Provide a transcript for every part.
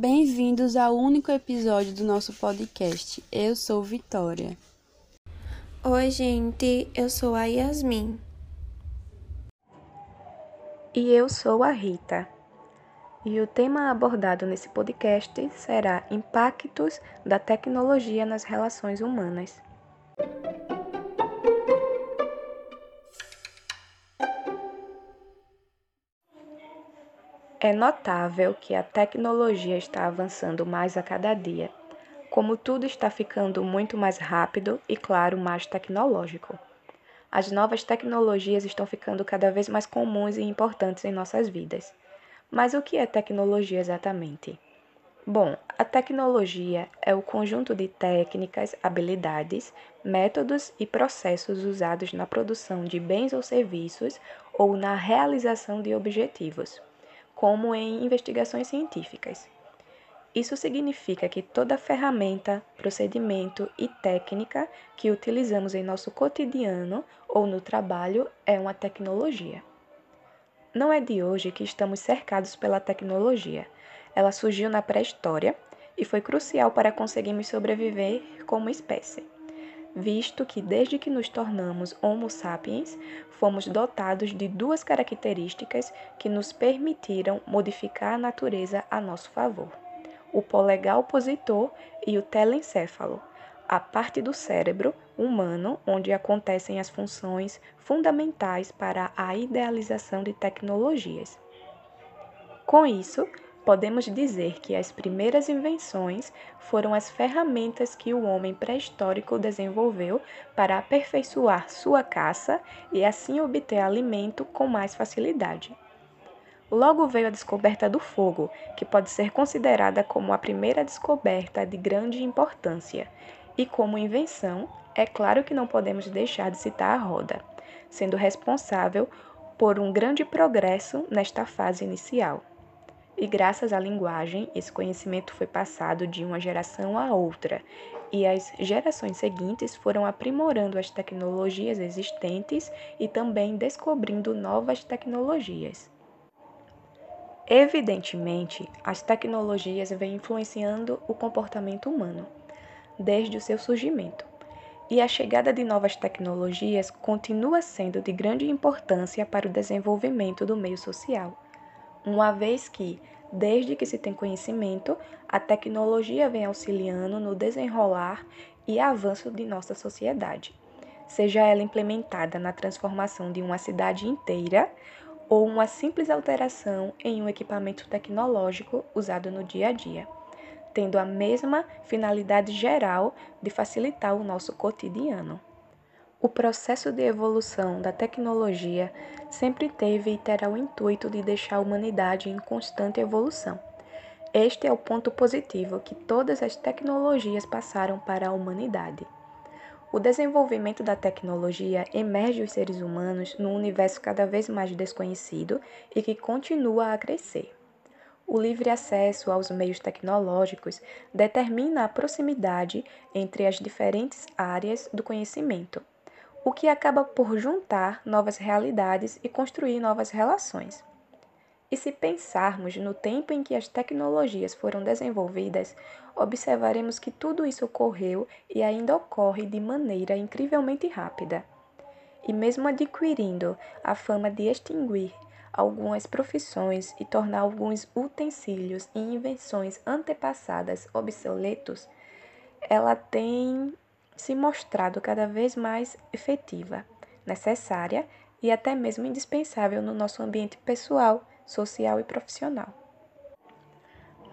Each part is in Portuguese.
Bem-vindos ao único episódio do nosso podcast. Eu sou Vitória. Oi, gente, eu sou a Yasmin. E eu sou a Rita. E o tema abordado nesse podcast será Impactos da tecnologia nas relações humanas. É notável que a tecnologia está avançando mais a cada dia, como tudo está ficando muito mais rápido e, claro, mais tecnológico. As novas tecnologias estão ficando cada vez mais comuns e importantes em nossas vidas. Mas o que é tecnologia exatamente? Bom, a tecnologia é o conjunto de técnicas, habilidades, métodos e processos usados na produção de bens ou serviços ou na realização de objetivos como em investigações científicas. Isso significa que toda ferramenta, procedimento e técnica que utilizamos em nosso cotidiano ou no trabalho é uma tecnologia. Não é de hoje que estamos cercados pela tecnologia. Ela surgiu na pré-história e foi crucial para conseguirmos sobreviver como espécie visto que desde que nos tornamos Homo sapiens, fomos dotados de duas características que nos permitiram modificar a natureza a nosso favor: o polegar opositor e o telencéfalo, a parte do cérebro humano onde acontecem as funções fundamentais para a idealização de tecnologias. Com isso, podemos dizer que as primeiras invenções foram as ferramentas que o homem pré-histórico desenvolveu para aperfeiçoar sua caça e assim obter alimento com mais facilidade. Logo veio a descoberta do fogo, que pode ser considerada como a primeira descoberta de grande importância, e como invenção, é claro que não podemos deixar de citar a roda, sendo responsável por um grande progresso nesta fase inicial. E graças à linguagem, esse conhecimento foi passado de uma geração a outra, e as gerações seguintes foram aprimorando as tecnologias existentes e também descobrindo novas tecnologias. Evidentemente, as tecnologias vêm influenciando o comportamento humano desde o seu surgimento. E a chegada de novas tecnologias continua sendo de grande importância para o desenvolvimento do meio social uma vez que, desde que se tem conhecimento, a tecnologia vem auxiliando no desenrolar e avanço de nossa sociedade, seja ela implementada na transformação de uma cidade inteira ou uma simples alteração em um equipamento tecnológico usado no dia a dia, tendo a mesma finalidade geral de facilitar o nosso cotidiano. O processo de evolução da tecnologia sempre teve e terá o intuito de deixar a humanidade em constante evolução. Este é o ponto positivo que todas as tecnologias passaram para a humanidade. O desenvolvimento da tecnologia emerge os seres humanos num universo cada vez mais desconhecido e que continua a crescer. O livre acesso aos meios tecnológicos determina a proximidade entre as diferentes áreas do conhecimento o que acaba por juntar novas realidades e construir novas relações. E se pensarmos no tempo em que as tecnologias foram desenvolvidas, observaremos que tudo isso ocorreu e ainda ocorre de maneira incrivelmente rápida. E mesmo adquirindo a fama de extinguir algumas profissões e tornar alguns utensílios e invenções antepassadas obsoletos, ela tem se mostrado cada vez mais efetiva, necessária e até mesmo indispensável no nosso ambiente pessoal, social e profissional.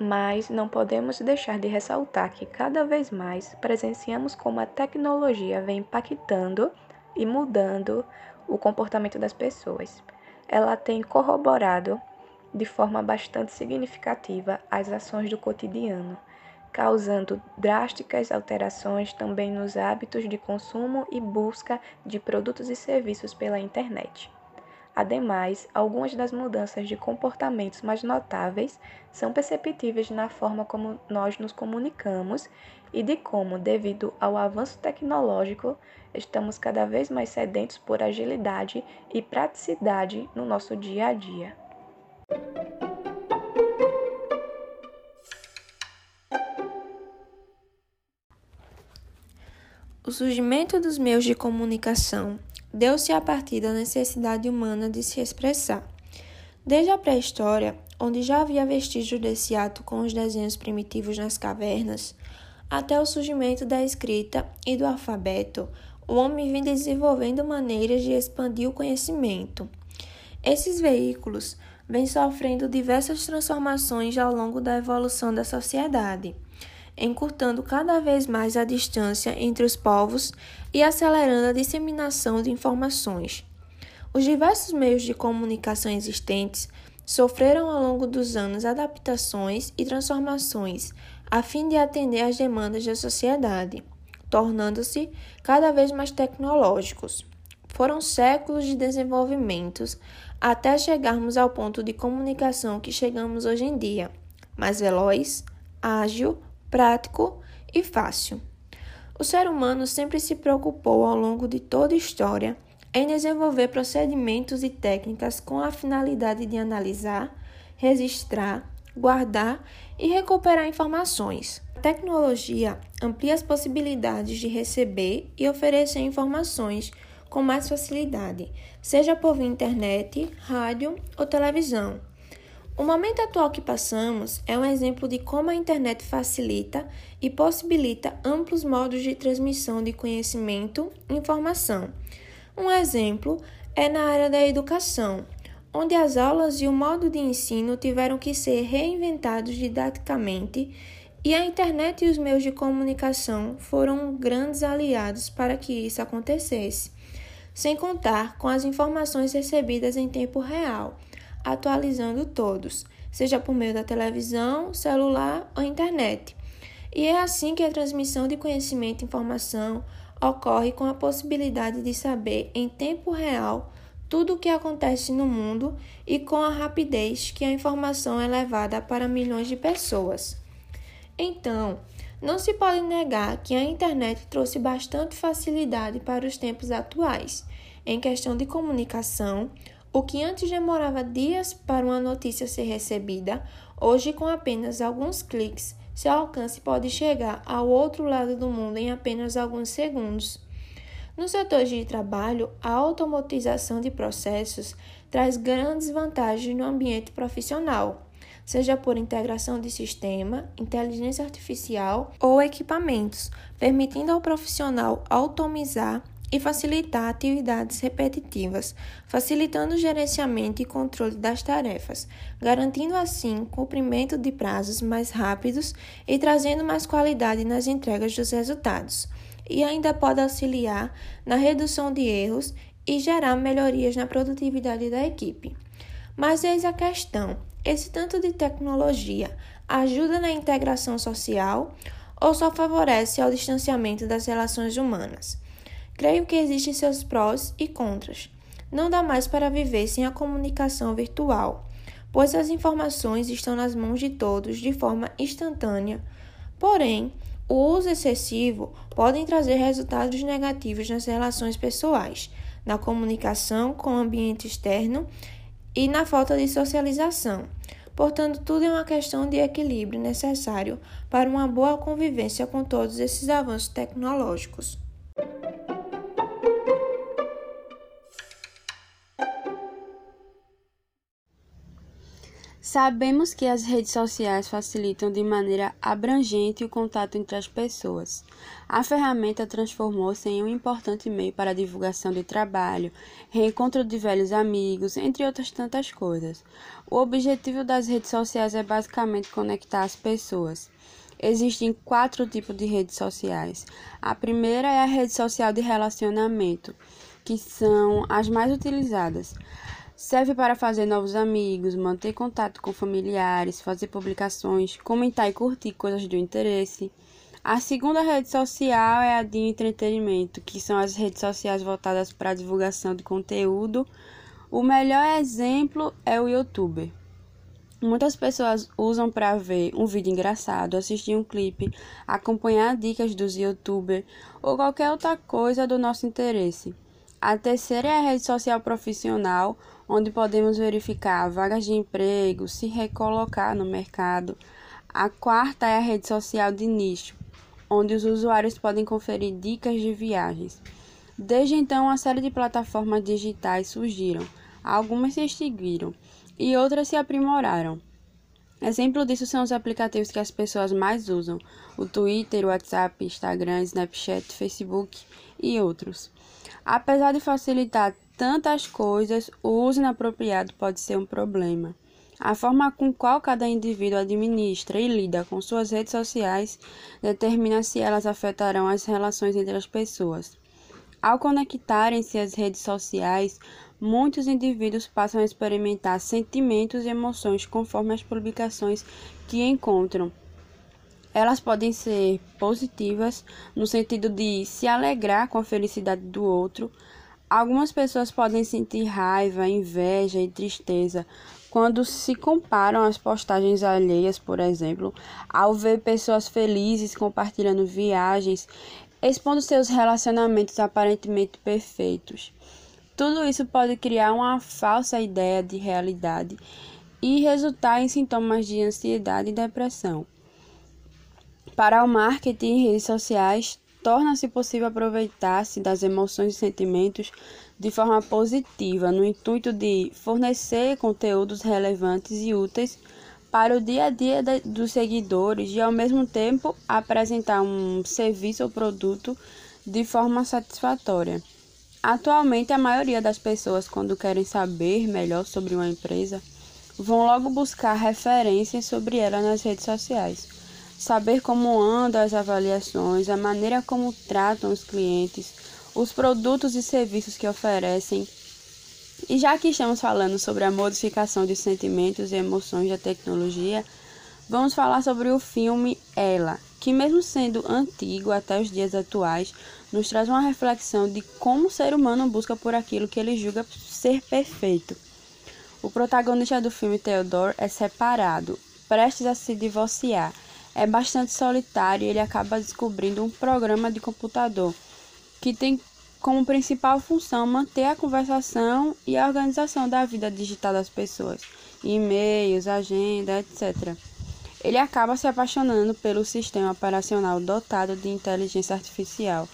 Mas não podemos deixar de ressaltar que cada vez mais presenciamos como a tecnologia vem impactando e mudando o comportamento das pessoas. Ela tem corroborado de forma bastante significativa as ações do cotidiano causando drásticas alterações também nos hábitos de consumo e busca de produtos e serviços pela internet. Ademais, algumas das mudanças de comportamentos mais notáveis são perceptíveis na forma como nós nos comunicamos e de como, devido ao avanço tecnológico, estamos cada vez mais sedentos por agilidade e praticidade no nosso dia a dia. O surgimento dos meios de comunicação deu-se a partir da necessidade humana de se expressar. Desde a pré-história, onde já havia vestígios desse ato com os desenhos primitivos nas cavernas, até o surgimento da escrita e do alfabeto, o homem vem desenvolvendo maneiras de expandir o conhecimento. Esses veículos vêm sofrendo diversas transformações ao longo da evolução da sociedade, encurtando cada vez mais a distância entre os povos e acelerando a disseminação de informações. Os diversos meios de comunicação existentes sofreram ao longo dos anos adaptações e transformações a fim de atender às demandas da sociedade, tornando-se cada vez mais tecnológicos. Foram séculos de desenvolvimentos até chegarmos ao ponto de comunicação que chegamos hoje em dia, mais veloz, ágil, prático e fácil. O ser humano sempre se preocupou ao longo de toda a história em desenvolver procedimentos e técnicas com a finalidade de analisar, registrar, guardar e recuperar informações. A tecnologia amplia as possibilidades de receber e oferecer informações com mais facilidade, seja por via internet, rádio ou televisão. O momento atual que passamos é um exemplo de como a internet facilita e possibilita amplos modos de transmissão de conhecimento e informação. Um exemplo é na área da educação, onde as aulas e o modo de ensino tiveram que ser reinventados didaticamente e a internet e os meios de comunicação foram grandes aliados para que isso acontecesse, sem contar com as informações recebidas em tempo real, atualizando todos, seja por meio da televisão, celular ou internet. E é assim que a transmissão de conhecimento e informação ocorre com a possibilidade de saber em tempo real tudo o que acontece no mundo e com a rapidez que a informação é levada para milhões de pessoas. Então, não se pode negar que a internet trouxe bastante facilidade para os tempos atuais. Em questão de comunicação, o que antes demorava dias para uma notícia ser recebida, hoje, com apenas alguns cliques, seu alcance pode chegar ao outro lado do mundo em apenas alguns segundos. No setor de trabalho, a automatização de processos traz grandes vantagens no ambiente profissional, seja por integração de sistema, inteligência artificial ou equipamentos, permitindo ao profissional automizar e facilitar atividades repetitivas, facilitando o gerenciamento e controle das tarefas, garantindo assim cumprimento de prazos mais rápidos e trazendo mais qualidade nas entregas dos resultados. E ainda pode auxiliar na redução de erros e gerar melhorias na produtividade da equipe. Mas eis a questão: esse tanto de tecnologia ajuda na integração social ou só favorece ao distanciamento das relações humanas? Creio que existem seus prós e contras. Não dá mais para viver sem a comunicação virtual, pois as informações estão nas mãos de todos de forma instantânea. Porém, o uso excessivo pode trazer resultados negativos nas relações pessoais, na comunicação com o ambiente externo e na falta de socialização. Portanto, tudo é uma questão de equilíbrio necessário para uma boa convivência com todos esses avanços tecnológicos. Sabemos que as redes sociais facilitam de maneira abrangente o contato entre as pessoas. A ferramenta transformou-se em um importante meio para a divulgação de trabalho, reencontro de velhos amigos, entre outras tantas coisas. O objetivo das redes sociais é basicamente conectar as pessoas. Existem quatro tipos de redes sociais. A primeira é a rede social de relacionamento, que são as mais utilizadas. Serve para fazer novos amigos, manter contato com familiares, fazer publicações, comentar e curtir coisas do interesse. A segunda rede social é a de entretenimento, que são as redes sociais voltadas para a divulgação de conteúdo. O melhor exemplo é o YouTube. Muitas pessoas usam para ver um vídeo engraçado, assistir um clipe, acompanhar dicas dos youtubers ou qualquer outra coisa do nosso interesse. A terceira é a rede social profissional, onde podemos verificar vagas de emprego, se recolocar no mercado. A quarta é a rede social de nicho, onde os usuários podem conferir dicas de viagens. Desde então, uma série de plataformas digitais surgiram, algumas se extinguiram e outras se aprimoraram. Exemplo disso são os aplicativos que as pessoas mais usam: o Twitter, o WhatsApp, Instagram, Snapchat, Facebook e outros. Apesar de facilitar tantas coisas, o uso inapropriado pode ser um problema. A forma com qual cada indivíduo administra e lida com suas redes sociais determina se elas afetarão as relações entre as pessoas. Ao conectarem-se às redes sociais, muitos indivíduos passam a experimentar sentimentos e emoções conforme as publicações que encontram. Elas podem ser positivas, no sentido de se alegrar com a felicidade do outro. Algumas pessoas podem sentir raiva, inveja e tristeza quando se comparam às postagens alheias, por exemplo, ao ver pessoas felizes compartilhando viagens, expondo seus relacionamentos aparentemente perfeitos. Tudo isso pode criar uma falsa ideia de realidade e resultar em sintomas de ansiedade e depressão. Para o marketing em redes sociais, torna-se possível aproveitar-se das emoções e sentimentos de forma positiva, no intuito de fornecer conteúdos relevantes e úteis para o dia a dia dos seguidores e, ao mesmo tempo, apresentar um serviço ou produto de forma satisfatória. Atualmente, a maioria das pessoas, quando querem saber melhor sobre uma empresa, vão logo buscar referências sobre ela nas redes sociais. Saber como andam as avaliações, a maneira como tratam os clientes, os produtos e serviços que oferecem. E já que estamos falando sobre a modificação de sentimentos e emoções da tecnologia, vamos falar sobre o filme Ela, que, mesmo sendo antigo até os dias atuais, nos traz uma reflexão de como o ser humano busca por aquilo que ele julga ser perfeito. O protagonista do filme Theodore é separado, prestes a se divorciar. É bastante solitário e ele acaba descobrindo um programa de computador que tem como principal função manter a conversação e a organização da vida digital das pessoas, e-mails, agenda, etc ele acaba se apaixonando pelo sistema operacional dotado de inteligência artificial.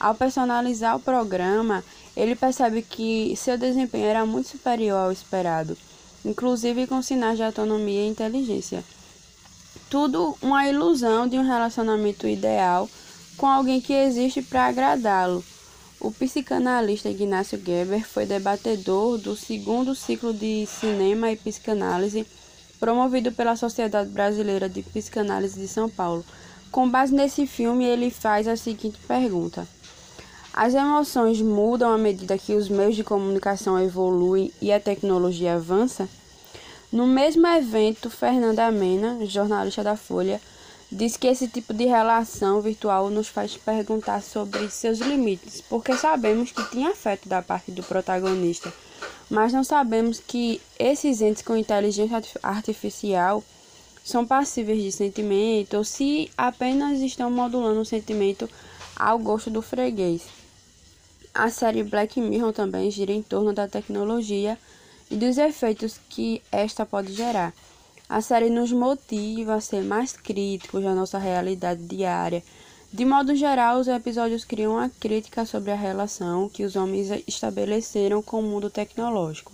Ao personalizar o programa, ele percebe que seu desempenho era muito superior ao esperado, inclusive com sinais de autonomia e inteligência. Tudo uma ilusão de um relacionamento ideal com alguém que existe para agradá-lo. O psicanalista Ignacio Geber foi debatedor do segundo ciclo de cinema e psicanálise promovido pela Sociedade Brasileira de Psicanálise de São Paulo. Com base nesse filme, ele faz a seguinte pergunta: As emoções mudam à medida que os meios de comunicação evoluem e a tecnologia avança? No mesmo evento, Fernanda Mena, jornalista da Folha, diz que esse tipo de relação virtual nos faz perguntar sobre seus limites, porque sabemos que tem afeto da parte do protagonista mas não sabemos que esses entes com inteligência artificial são passíveis de sentimento ou se apenas estão modulando o sentimento ao gosto do freguês. A série Black Mirror também gira em torno da tecnologia e dos efeitos que esta pode gerar. A série nos motiva a ser mais críticos da nossa realidade diária de modo geral, os episódios criam uma crítica sobre a relação que os homens estabeleceram com o mundo tecnológico.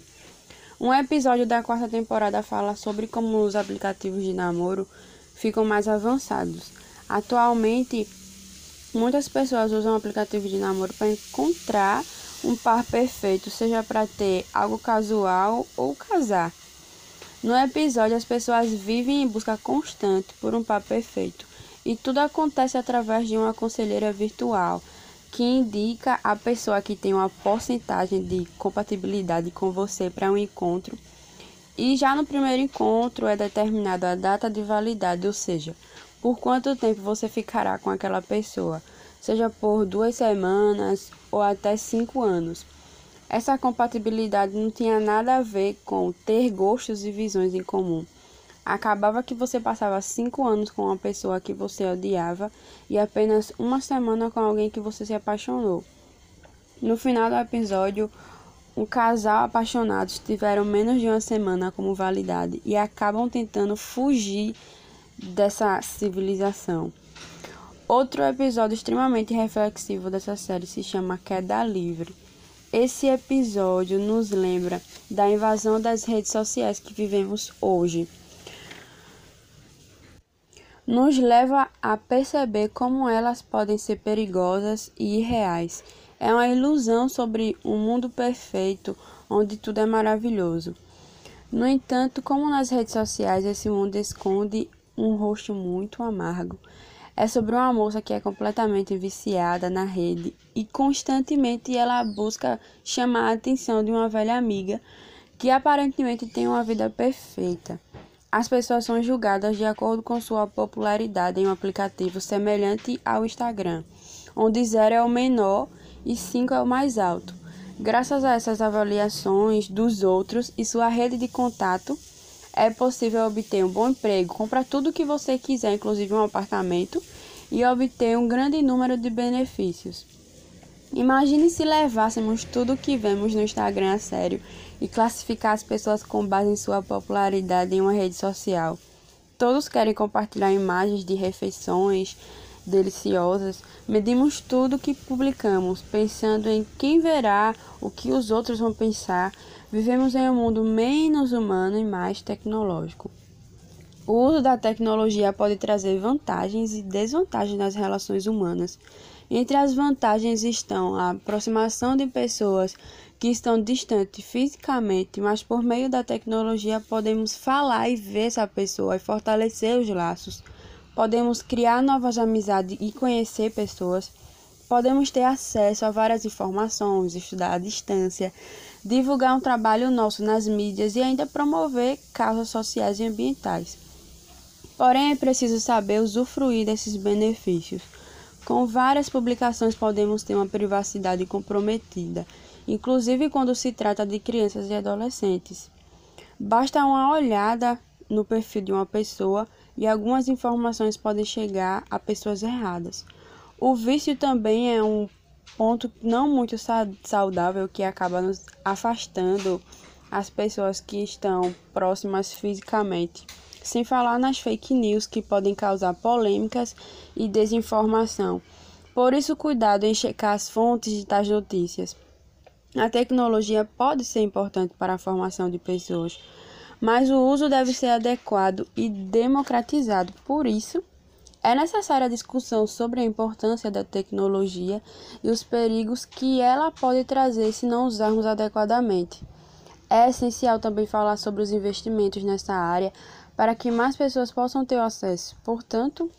Um episódio da quarta temporada fala sobre como os aplicativos de namoro ficam mais avançados. Atualmente, muitas pessoas usam aplicativos de namoro para encontrar um par perfeito, seja para ter algo casual ou casar. No episódio, as pessoas vivem em busca constante por um par perfeito e tudo acontece através de uma conselheira virtual que indica a pessoa que tem uma porcentagem de compatibilidade com você para um encontro. E já no primeiro encontro é determinada a data de validade, ou seja, por quanto tempo você ficará com aquela pessoa, seja por duas semanas ou até cinco anos. Essa compatibilidade não tinha nada a ver com ter gostos e visões em comum Acabava que você passava cinco anos com uma pessoa que você odiava e apenas uma semana com alguém que você se apaixonou. No final do episódio, um casal apaixonados tiveram menos de uma semana como validade e acabam tentando fugir dessa civilização. Outro episódio extremamente reflexivo dessa série se chama Queda Livre. Esse episódio nos lembra da invasão das redes sociais que vivemos hoje. Nos leva a perceber como elas podem ser perigosas e irreais. É uma ilusão sobre um mundo perfeito onde tudo é maravilhoso. No entanto, como nas redes sociais, esse mundo esconde um rosto muito amargo. É sobre uma moça que é completamente viciada na rede e constantemente ela busca chamar a atenção de uma velha amiga que aparentemente tem uma vida perfeita. As pessoas são julgadas de acordo com sua popularidade em um aplicativo semelhante ao Instagram, onde zero é o menor e cinco é o mais alto. Graças a essas avaliações dos outros e sua rede de contato, é possível obter um bom emprego, comprar tudo o que você quiser, inclusive um apartamento, e obter um grande número de benefícios. Imagine se levássemos tudo o que vemos no Instagram a sério e classificar as pessoas com base em sua popularidade em uma rede social. Todos querem compartilhar imagens de refeições deliciosas. Medimos tudo que publicamos, pensando em quem verá, o que os outros vão pensar, Vivemos em um mundo menos humano e mais tecnológico. O uso da tecnologia pode trazer vantagens e desvantagens nas relações humanas. Entre as vantagens estão a aproximação de pessoas que estão distantes fisicamente, mas por meio da tecnologia podemos falar e ver essa pessoa e fortalecer os laços. Podemos criar novas amizades e conhecer pessoas. Podemos ter acesso a várias informações, estudar à distância, divulgar um trabalho nosso nas mídias e ainda promover causas sociais e ambientais. Porém, é preciso saber usufruir desses benefícios. Com várias publicações, podemos ter uma privacidade comprometida, inclusive quando se trata de crianças e adolescentes. Basta uma olhada no perfil de uma pessoa e algumas informações podem chegar a pessoas erradas. O vício também é um ponto não muito saudável que acaba nos afastando as pessoas que estão próximas fisicamente. Sem falar nas fake news que podem causar polêmicas e desinformação. Por isso, cuidado em checar as fontes de tais notícias. A tecnologia pode ser importante para a formação de pessoas, mas o uso deve ser adequado e democratizado. Por isso, é necessária a discussão sobre a importância da tecnologia e os perigos que ela pode trazer se não usarmos adequadamente. É essencial também falar sobre os investimentos nessa área para que mais pessoas possam ter acesso. Portanto,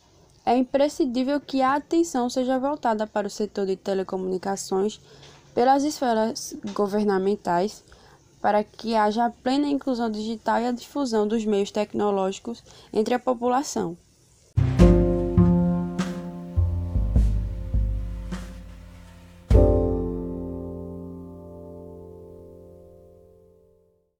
é imprescindível que a atenção seja voltada para o setor de telecomunicações pelas esferas governamentais, para que haja plena inclusão digital e a difusão dos meios tecnológicos entre a população.